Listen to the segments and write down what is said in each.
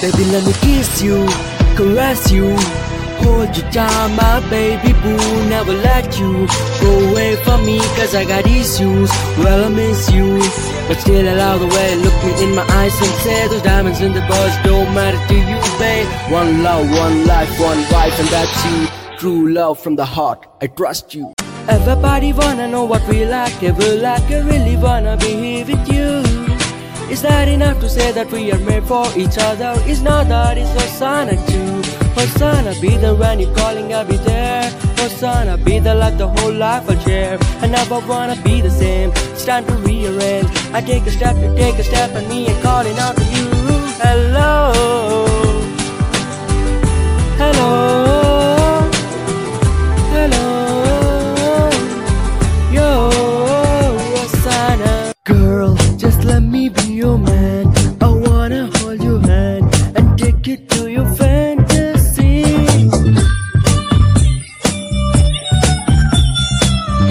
Baby, let me kiss you, caress you. Hold you down, my baby boo. Never let you go away from me, cause I got issues. Well, I miss you, but still allow the way. Look me in my eyes and say, Those diamonds in the bars don't matter to you, babe. One love, one life, one wife, and that's you. True love from the heart, I trust you. Everybody wanna know what we like, ever like, I really wanna be here with you. Is that enough to say that we are made for each other? Is not that it's Hosanna too. Hosanna be the when you're calling, I'll be there. Hosanna be the love, the whole life I'll share. I never wanna be the same. It's time to rearrange. I take a step, you take a step, and me and calling out to you. Let me be your man. I wanna hold your hand and take you to your fantasy.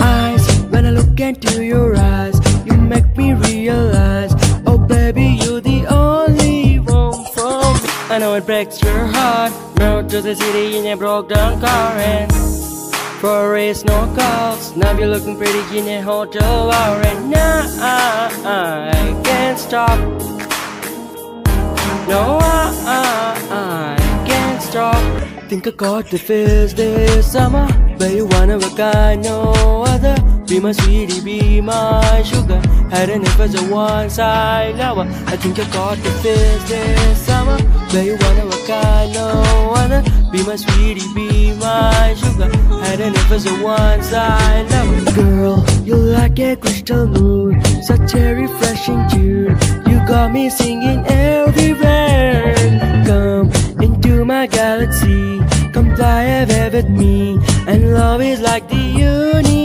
Eyes, when I look into your eyes, you make me realize, oh baby, you're the only one for me. I know it breaks your heart. Rode to the city in a broke down car and for race no calls. Now you're looking pretty in a hotel bar and now I can't stop. No, I, I can't stop. Think I got the feels this summer. But you one of a kind, no other. Be my sweetie, be my sugar. Had enough as a one side lover. I think I got the feels this summer. But you one of a kind, no other. Be my sweetie, be my sugar. Had enough as a one side lover. Girl, you're like a crystal moon. Such a refreshing tune. You got me singing everywhere. Come into my galaxy. Come fly away with me. And love is like the universe.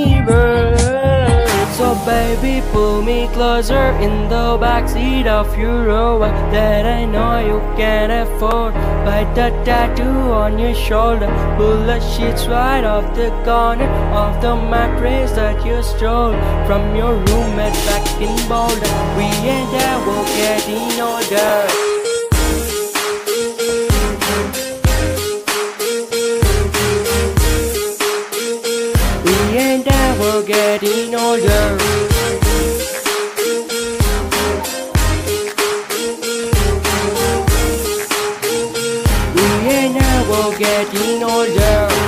So baby, pull me closer in the backseat of your Rover that I know you can't afford. Bite the tattoo on your shoulder, pull the sheets right off the corner of the mattress that you stole from your roommate back in Boulder. We ain't ever getting older. Ever getting older. We ain't ever getting older.